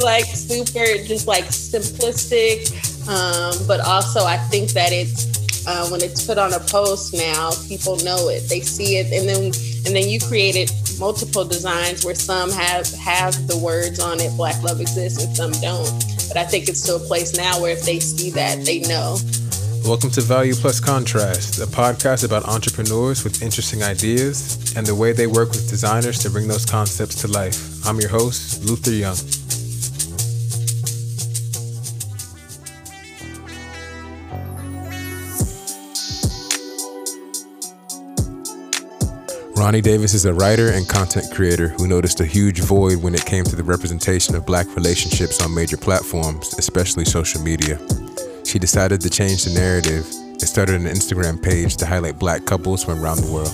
like super, just like simplistic. Um, but also, I think that it's uh, when it's put on a post now, people know it. They see it, and then and then you created multiple designs where some have have the words on it, "Black Love Exists," and some don't. But I think it's to a place now where if they see that, they know. Welcome to Value Plus Contrast, a podcast about entrepreneurs with interesting ideas and the way they work with designers to bring those concepts to life. I'm your host, Luther Young. Roni Davis is a writer and content creator who noticed a huge void when it came to the representation of black relationships on major platforms, especially social media. She decided to change the narrative and started an Instagram page to highlight black couples from around the world.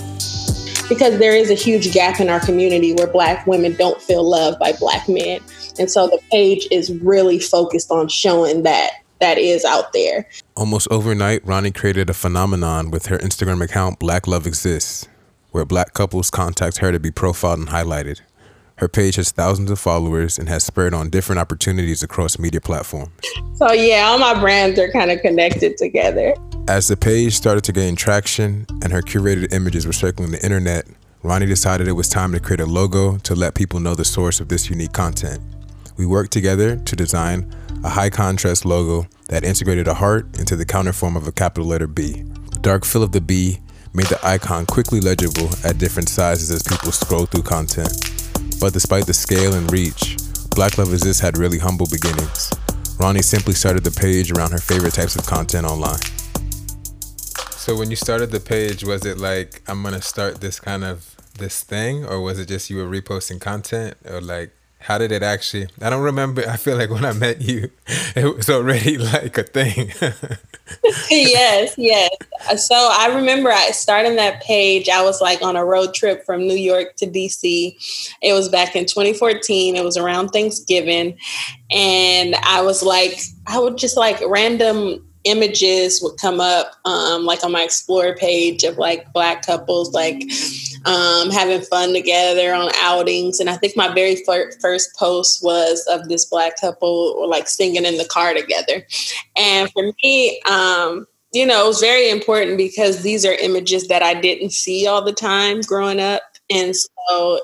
Because there is a huge gap in our community where black women don't feel loved by black men. And so the page is really focused on showing that that is out there. Almost overnight, Roni created a phenomenon with her Instagram account, Black Love Exists, where black couples contact her to be profiled and highlighted. Her page has thousands of followers and has spurred on different opportunities across media platforms. So, yeah, all my brands are kind of connected together. As the page started to gain traction and her curated images were circling the internet, Roni decided it was time to create a logo to let people know the source of this unique content. We worked together to design a high contrast logo that integrated a heart into the counterform of a capital letter B. The dark fill of the B made the icon quickly legible at different sizes as people scroll through content. But despite the scale and reach, Black Love Exists had really humble beginnings. Roni simply started the page around her favorite types of content online. So when you started the page, was it like I'm gonna start this kind of this thing, or was it just you were reposting content, or like how did it actually? I don't remember. I feel like when I met you, it was already like a thing. yes, yes. So I remember I starting that page. I was like on a road trip from New York to DC. It was back in 2014. It was around Thanksgiving, and I was like, I would just like random images would come up um, like on my explore page of like black couples like um, having fun together on outings. And i think my very fir- first post was of this black couple like singing in the car together. And for me um, you know it was very important because these are images that i didn't see all the time growing up. And so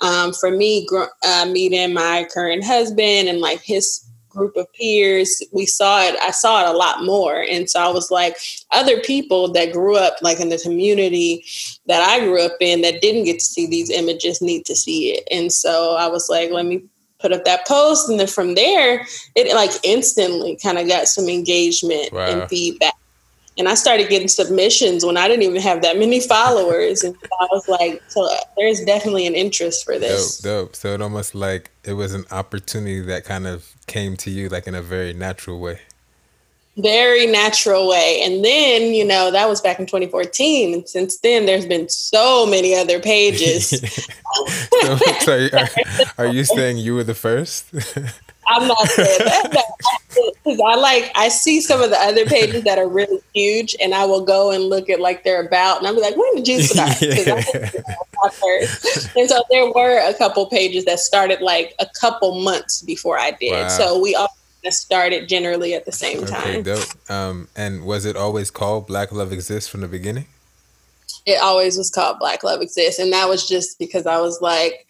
um, for me gr- uh, meeting my current husband and like his group of peers, we saw it, I saw it a lot more. And so I was like, other people that grew up like in the community that I grew up in that didn't get to see these images need to see it. And so I was like, let me put up that post. And then from there, it like instantly kind of got some engagement wow. and feedback and I started getting submissions when I didn't even have that many followers, and I was like, "So there's definitely an interest for this." Dope, dope. So it almost like it was an opportunity that kind of came to you, like in a very natural way. Very natural way, and then you know that was back in 2014, and since then there's been so many other pages. so, so are, are you saying you were the first? I'm not saying that because I like I see some of the other pages that are really huge, and I will go and look at like they're about, and I'll be like, when did you start? yeah. and so there were a couple pages that started like a couple months before I did. Wow. So we all started generally at the same time. Okay, dope. Um, and was it always called Black Love Exists from the beginning? It always was called Black Love Exists, and that was just because I was like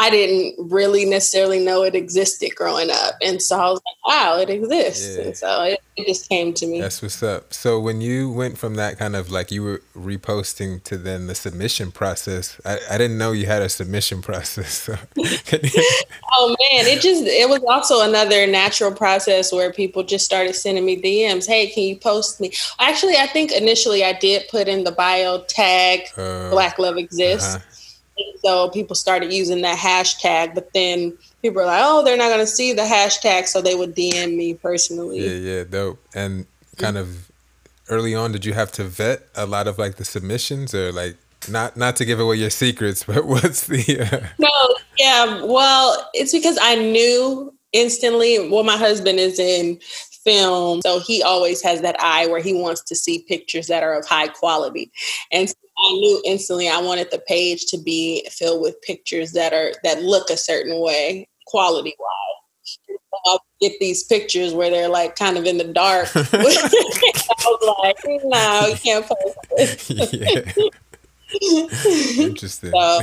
I didn't really necessarily know it existed growing up. And so I was like, wow, it exists. Yeah. And so it, it, just came to me. That's what's up. So when you went from that kind of like you were reposting to then the submission process, I, I didn't know you had a submission process. So. oh man, it just, it was also another natural process where people just started sending me DMs. Hey, can you post me? Actually, I think initially I did put in the bio tag uh, Black Love Exists. Uh-huh so people started using that hashtag, but then people were like, "Oh, they're not going to see the hashtag," so they would DM me personally. Yeah, yeah, dope. And kind of early on, did you have to vet a lot of like the submissions, or like not not to give away your secrets, but what's the? Uh... No, yeah, well, it's because I knew instantly. Well, my husband is in film, so he always has that eye where he wants to see pictures that are of high quality, and. I knew instantly I wanted the page to be filled with pictures that are that look a certain way, quality wise. I'll get these pictures where they're like kind of in the dark. I was like, no, you can't post yeah. Interesting. So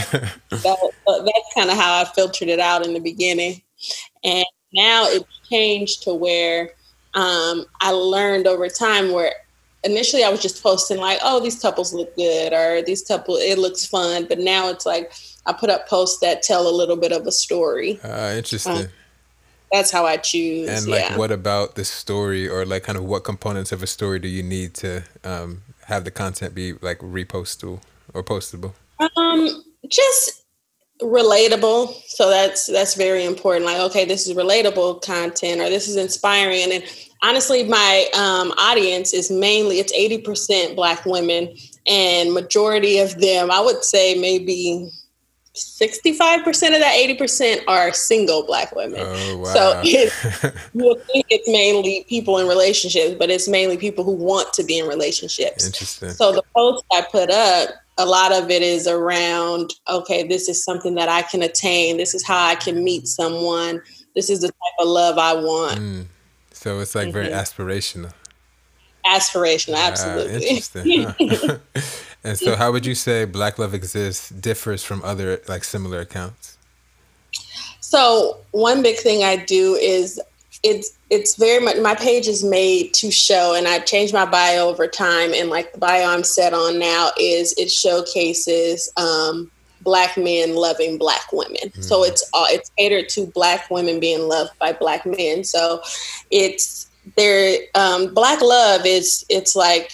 that, that's kind of how I filtered it out in the beginning. And now it's changed to where um, I learned over time where initially I was just posting like, oh, these couples look good or these couple, it looks fun. But now it's like I put up posts that tell a little bit of a story. Uh, interesting. Um, that's how I choose. And like, yeah. what about the story, or like, kind of what components of a story do you need to um, have the content be like repostable or postable? Um, just relatable so that's that's very important like okay this is relatable content or this is inspiring and honestly my um, audience is mainly it's 80% black women and majority of them i would say maybe 65% of that 80% are single black women. Oh, wow. so you think it's mainly people in relationships but it's mainly people who want to be in relationships. Interesting. So the post i put up a lot of it is around okay this is something that i can attain. This is how i can meet someone. This is the type of love i want. Mm. So it's like mm-hmm. very aspirational aspirational absolutely uh, interesting huh? and so how would you say black love exists differs from other like similar accounts so one big thing i do is it's it's very much my page is made to show and i've changed my bio over time and like the bio i'm set on now is it showcases um, black men loving black women mm. so it's all it's catered to black women being loved by black men so it's there um, black love is it's like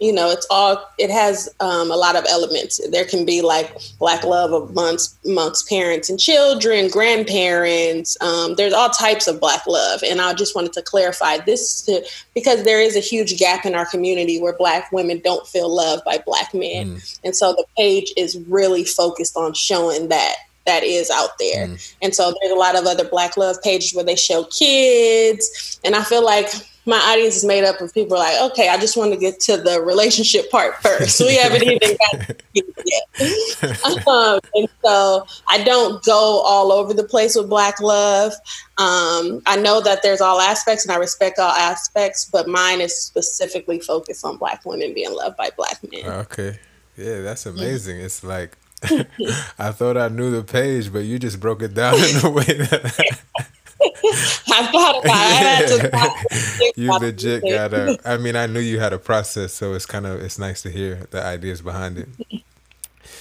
you know it's all it has um, a lot of elements there can be like black love amongst amongst parents and children grandparents um, there's all types of black love and i just wanted to clarify this to, because there is a huge gap in our community where black women don't feel loved by black men mm. and so the page is really focused on showing that that is out there. Mm. And so there's a lot of other Black Love pages where they show kids. And I feel like my audience is made up of people like, okay, I just want to get to the relationship part first. We haven't even got yet. um, and so I don't go all over the place with Black love. Um, I know that there's all aspects and I respect all aspects, but mine is specifically focused on Black women being loved by Black men. Okay. Yeah, that's amazing. Mm-hmm. It's like, I thought I knew the page, but you just broke it down in a way that. It. you legit got a. I mean, I knew you had a process, so it's kind of it's nice to hear the ideas behind it.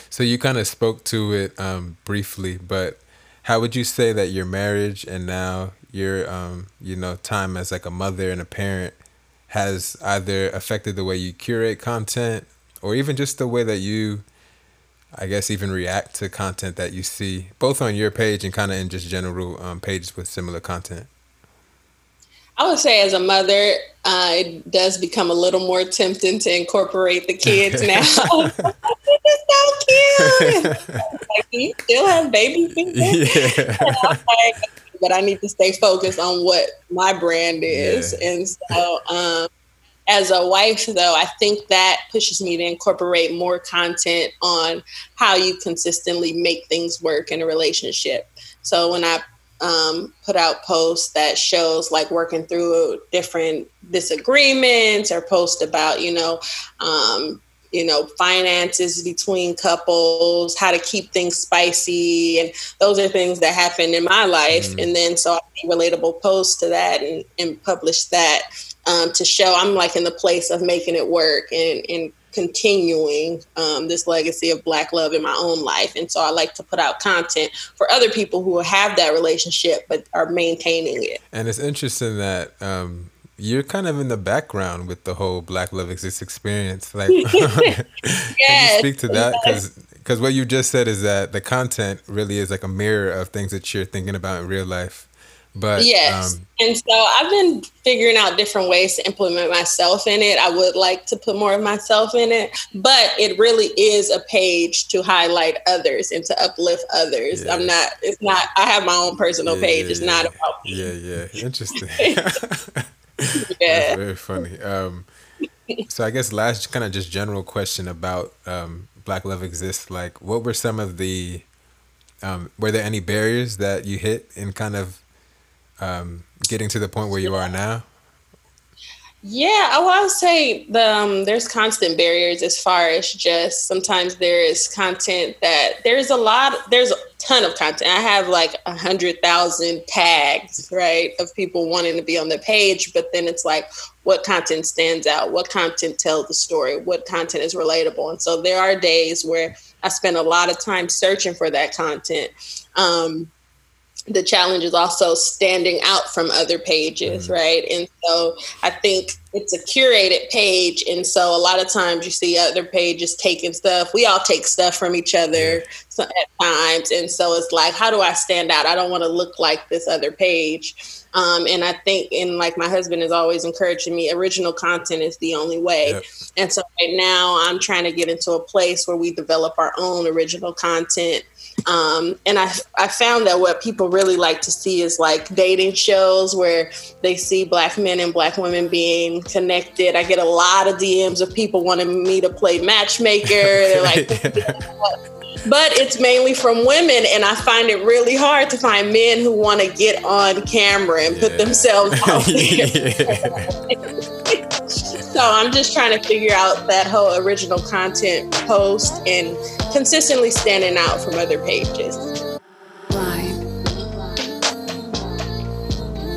So you kind of spoke to it um, briefly, but how would you say that your marriage and now your um, you know time as like a mother and a parent has either affected the way you curate content or even just the way that you I guess even react to content that you see both on your page and kind of in just general um, pages with similar content? I would say, as a mother, uh, it does become a little more tempting to incorporate the kids now. it's so cute. like, you still have baby feet? Yeah. but I need to stay focused on what my brand is, yeah. and so um, as a wife though i think that pushes me to incorporate more content on how you consistently make things work in a relationship. So when i um, put out posts that shows like working through different disagreements or post about you know um, you know finances between couples how to keep things spicy and those are things that happen in my life. Mm-hmm. and then so i relatable posts to that and, and publish that um, to show I'm like in the place of making it work and, and continuing um, this legacy of Black love in my own life. And so I like to put out content for other people who have that relationship but are maintaining it. And it's interesting that. Um, you're kind of in the background with the whole Black Love Exists experience. Like, yes. can you speak to that? Because because what you just said is that the content really is like a mirror of things that you're thinking about in real life. But yes, um, and so I've been figuring out different ways to implement myself in it. I would like to put more of myself in it, but it really is a page to highlight others and to uplift others. Yeah. I'm not. It's not. I have my own personal yeah, page. It's yeah, not about me. Yeah, yeah, interesting. yeah, That's very funny. Um, so I guess last kind of just general question about um, Black Love Exists. Like, what were some of the um, were there any barriers that you hit in kind of um, getting to the point where you are now? Yeah, I would say the, um, there's constant barriers as far as just sometimes there is content that there's a lot, there's a ton of content. I have like a hundred thousand tags, right, of people wanting to be on the page, but then it's like, what content stands out? What content tells the story? What content is relatable? And so there are days where I spend a lot of time searching for that content. Um, the challenge is also standing out from other pages, mm-hmm. right? And so I think it's a curated page. And so a lot of times you see other pages taking stuff. We all take stuff from each other at times. And so it's like, how do I stand out? I don't want to look like this other page. Um, and I think, and like my husband is always encouraging me, original content is the only way. Yep. And so right now I'm trying to get into a place where we develop our own original content um, and I, I found that what people really like to see is like dating shows where they see black men and black women being connected. I get a lot of DMs of people wanting me to play matchmaker. Like, but it's mainly from women and i find it really hard to find men who want to get on camera and put themselves out there so I'm just trying to figure out that whole original content post and consistently standing out from other pages.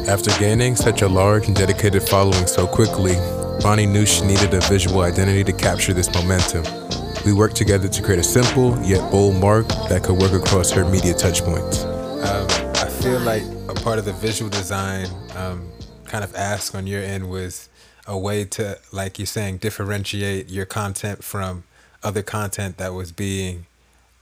After gaining such a large and dedicated following so quickly, Roni knew she needed a visual identity to capture this momentum. We worked together to create a simple yet bold mark that could work across her media touchpoints. Um, I feel like a part of the visual design um, kind of ask on your end was a way to, like you're saying, differentiate your content from other content that was being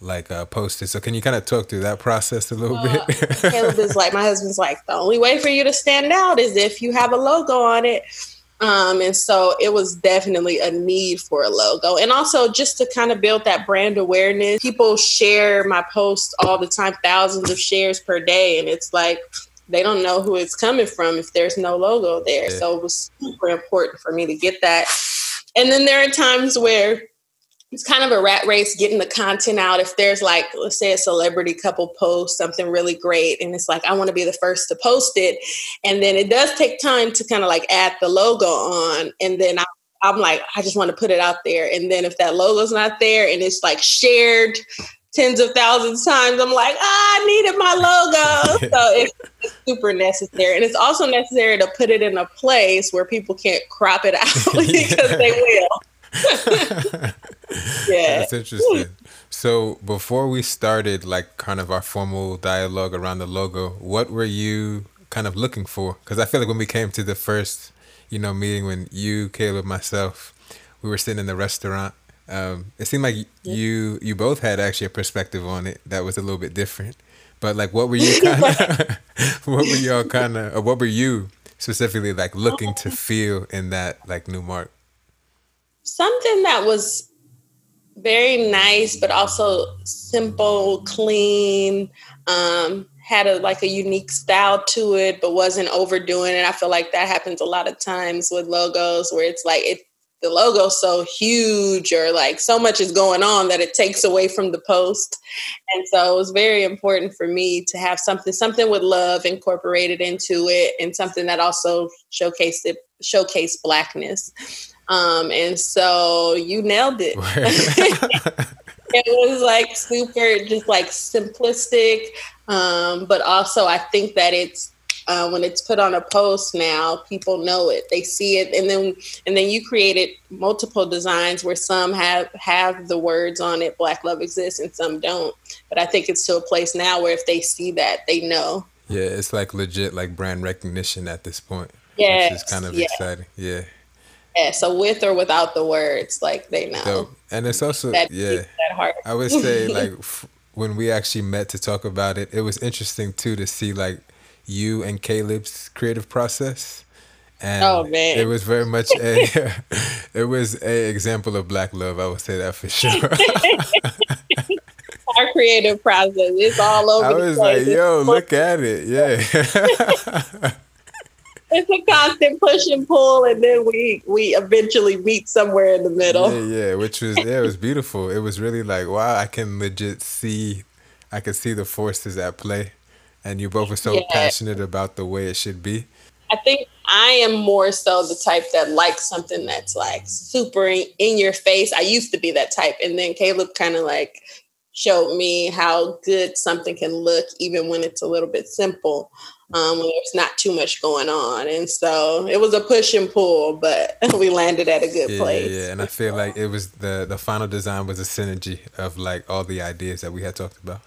like uh, posted. So can you kind of talk through that process a little uh, bit? Caleb is like, my husband's like, the only way for you to stand out is if you have a logo on it. Um, and so it was definitely a need for a logo. And also just to kind of build that brand awareness. People share my posts all the time, thousands of shares per day. And it's like, they don't know who it's coming from if there's no logo there. Yeah. So it was super important for me to get that. And then there are times where it's kind of a rat race getting the content out. If there's like, let's say a celebrity couple post something really great, and it's like, I want to be the first to post it. And then it does take time to kind of like add the logo on. And then I, I'm like, I just want to put it out there. And then if that logo's not there and it's like shared tens of thousands of times. I'm like, ah, I needed my logo. so it's, it's, super necessary. And it's also necessary to put it in a place where people can't crop it out because they will. yeah. That's interesting. So before we started like kind of our formal dialogue around the logo, what were you kind of looking for? Because I feel like when we came to the first, you know, meeting when you, Caleb, myself, we were sitting in the restaurant um, it seemed like yeah. you you both had actually a perspective on it that was a little bit different. But like, what were you kind of? what were y'all kind of? Or what were you specifically like looking to feel in that like new mark? Something that was very nice, but also simple, clean. Um, had a like a unique style to it, but wasn't overdoing it. I feel like that happens a lot of times with logos where it's like it the logo's so huge or like so much is going on that it takes away from the post. And so it was very important for me to have something, something with love incorporated into it and something that also showcased it, showcased blackness. Um, and so you nailed it. it was like super, just like simplistic. Um, but also I think that it's uh, when it's put on a post now people know it. They see it. And then and then you created multiple designs where some have have the words on it black love exists and some don't. But i think it's to a place now where if they see that they know. Yeah it's like legit like brand recognition at this point yeah which is kind of yeah. exciting. Yeah. Yeah so with or without the words like they know. So, and it's also that, yeah. that i would say like f- when we actually met to talk about it it was interesting too to see like you and Caleb's creative process. And oh man, it was very much a it was a example of black love. I would say that for sure. Our creative process, it's all over. I was like, "Yo, look at it!" Yeah. it's a constant push and pull, and then we we eventually meet somewhere in the middle. Yeah, yeah, which was yeah, it was beautiful. It was really like wow, I can legit see, I can see the forces at play and you both are so yeah. passionate about the way it should be. I think I am more so the type that likes something that's like super in your face. I used to be that type. And then Caleb kind of like showed me how good something can look, even when it's a little bit simple, um, when there's not too much going on. And so it was a push and pull, but we landed at a good yeah, place. Yeah, and I feel like it was the the final design was a synergy of like all the ideas that we had talked about.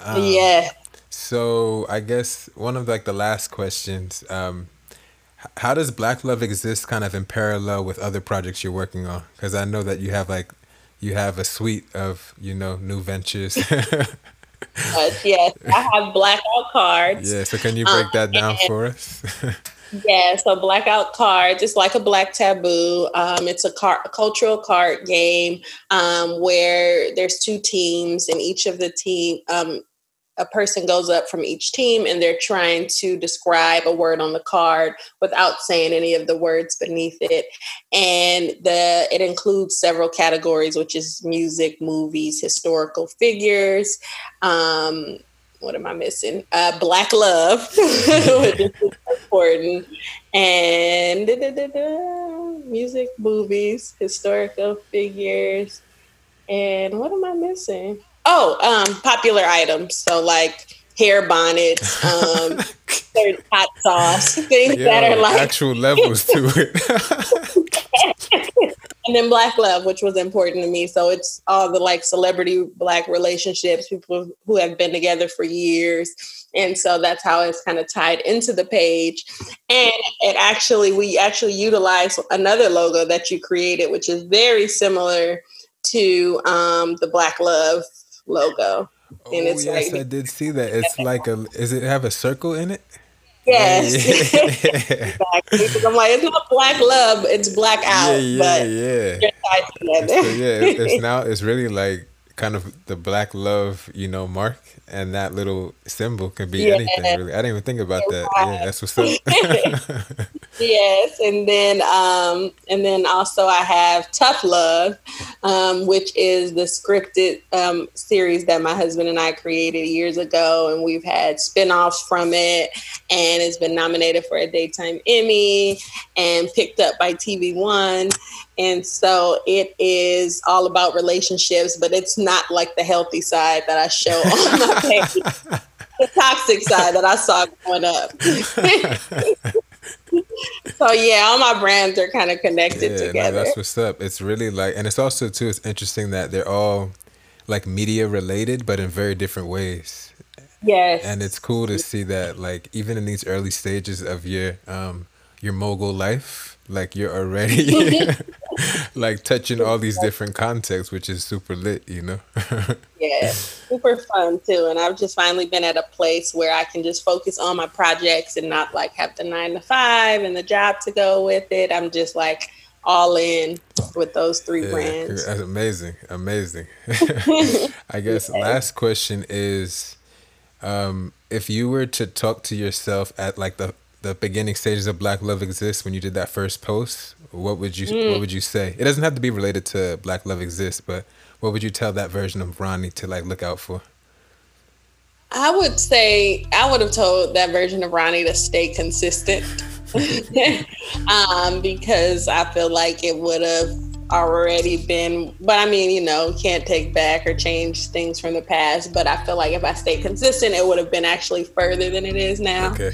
Um, yeah. So I guess one of like the last questions. Um, how does Black Love exist kind of in parallel with other projects you're working on? Because I know that you have like you have a suite of you know new ventures. yes, I have blackout cards. Yeah, so can you break um, that down for us? yeah, so blackout cards. It's like a black taboo. Um, it's a, car- a cultural card game um, where there's two teams, and each of the team um, a person goes up from each team and they're trying to describe a word on the card without saying any of the words beneath it and the it includes several categories which is music movies historical figures um, what am I missing? Uh, Black love, which is important, and music, movies, historical figures, and what am I missing? Oh, um, popular items. So like hair bonnets, um, hot sauce, things Yo, that are like actual levels to it. and then black love, which was important to me. So it's all the like celebrity black relationships, people who have been together for years. And so that's how it's kind of tied into the page. And it actually, we actually utilize another logo that you created, which is very similar to um, the Black Love logo. Oh, and it's yes, like, I did see that. It's like a. Is it have a circle in it? Yes, exactly. Because I'm like, it's not black love, it's black out. Yeah, yeah, yeah. So, yeah, it's, it's now it's really like kind of the black love, you know, mark and that little symbol can be yeah. anything really. I didn't even think about that. Yeah, that's what's up. yes, and then um and then also I have Tough Love, um, which is the scripted um series that my husband and I created years ago and we've had spin-offs from it and it's been nominated for a daytime Emmy and picked up by TV One. And so it is all about relationships, but it's not like the healthy side that I show on my page. the toxic side that I saw growing up. so yeah, all my brands are kind of connected yeah, together. No, that's what's up. It's really like, and it's also too. It's interesting that they're all like media related, but in very different ways. Yes, and it's cool to see that, like, even in these early stages of your um your mogul life, like you're already like touching all these different contexts, which is super lit, you know? yeah, super fun too. And I've just finally been at a place where I can just focus on my projects and not like have the nine to five and the job to go with it. I'm just like all in with those three yeah, brands. That's amazing. Amazing. I guess yeah. last question is um, if you were to talk to yourself at like the the beginning stages of Black Love Exists when you did that first post, what would you mm. what would you say? It doesn't have to be related to Black Love Exists, but what would you tell that version of Roni to like look out for? I would say I would have told that version of Roni to stay consistent. um, because I feel like it would have already been but i mean you know can't take back or change things from the past but i feel like if i stayed consistent it would have been actually further than it is now. Okay.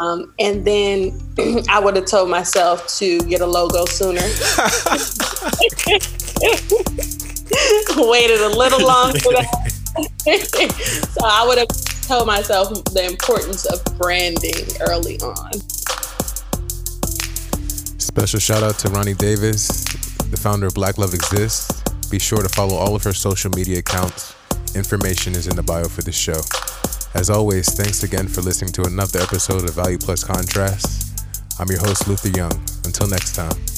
um, and then i would have told myself to get a logo sooner. Waited a little long for that so i would have told myself the importance of branding early on. Special shout out to roni davis the founder of Black Love Exists. Be sure to follow all of her social media accounts. Information is in the bio for this show. As always, thanks again for listening to another episode of Value Plus Contrast. I'm your host, Luther Young. Until next time.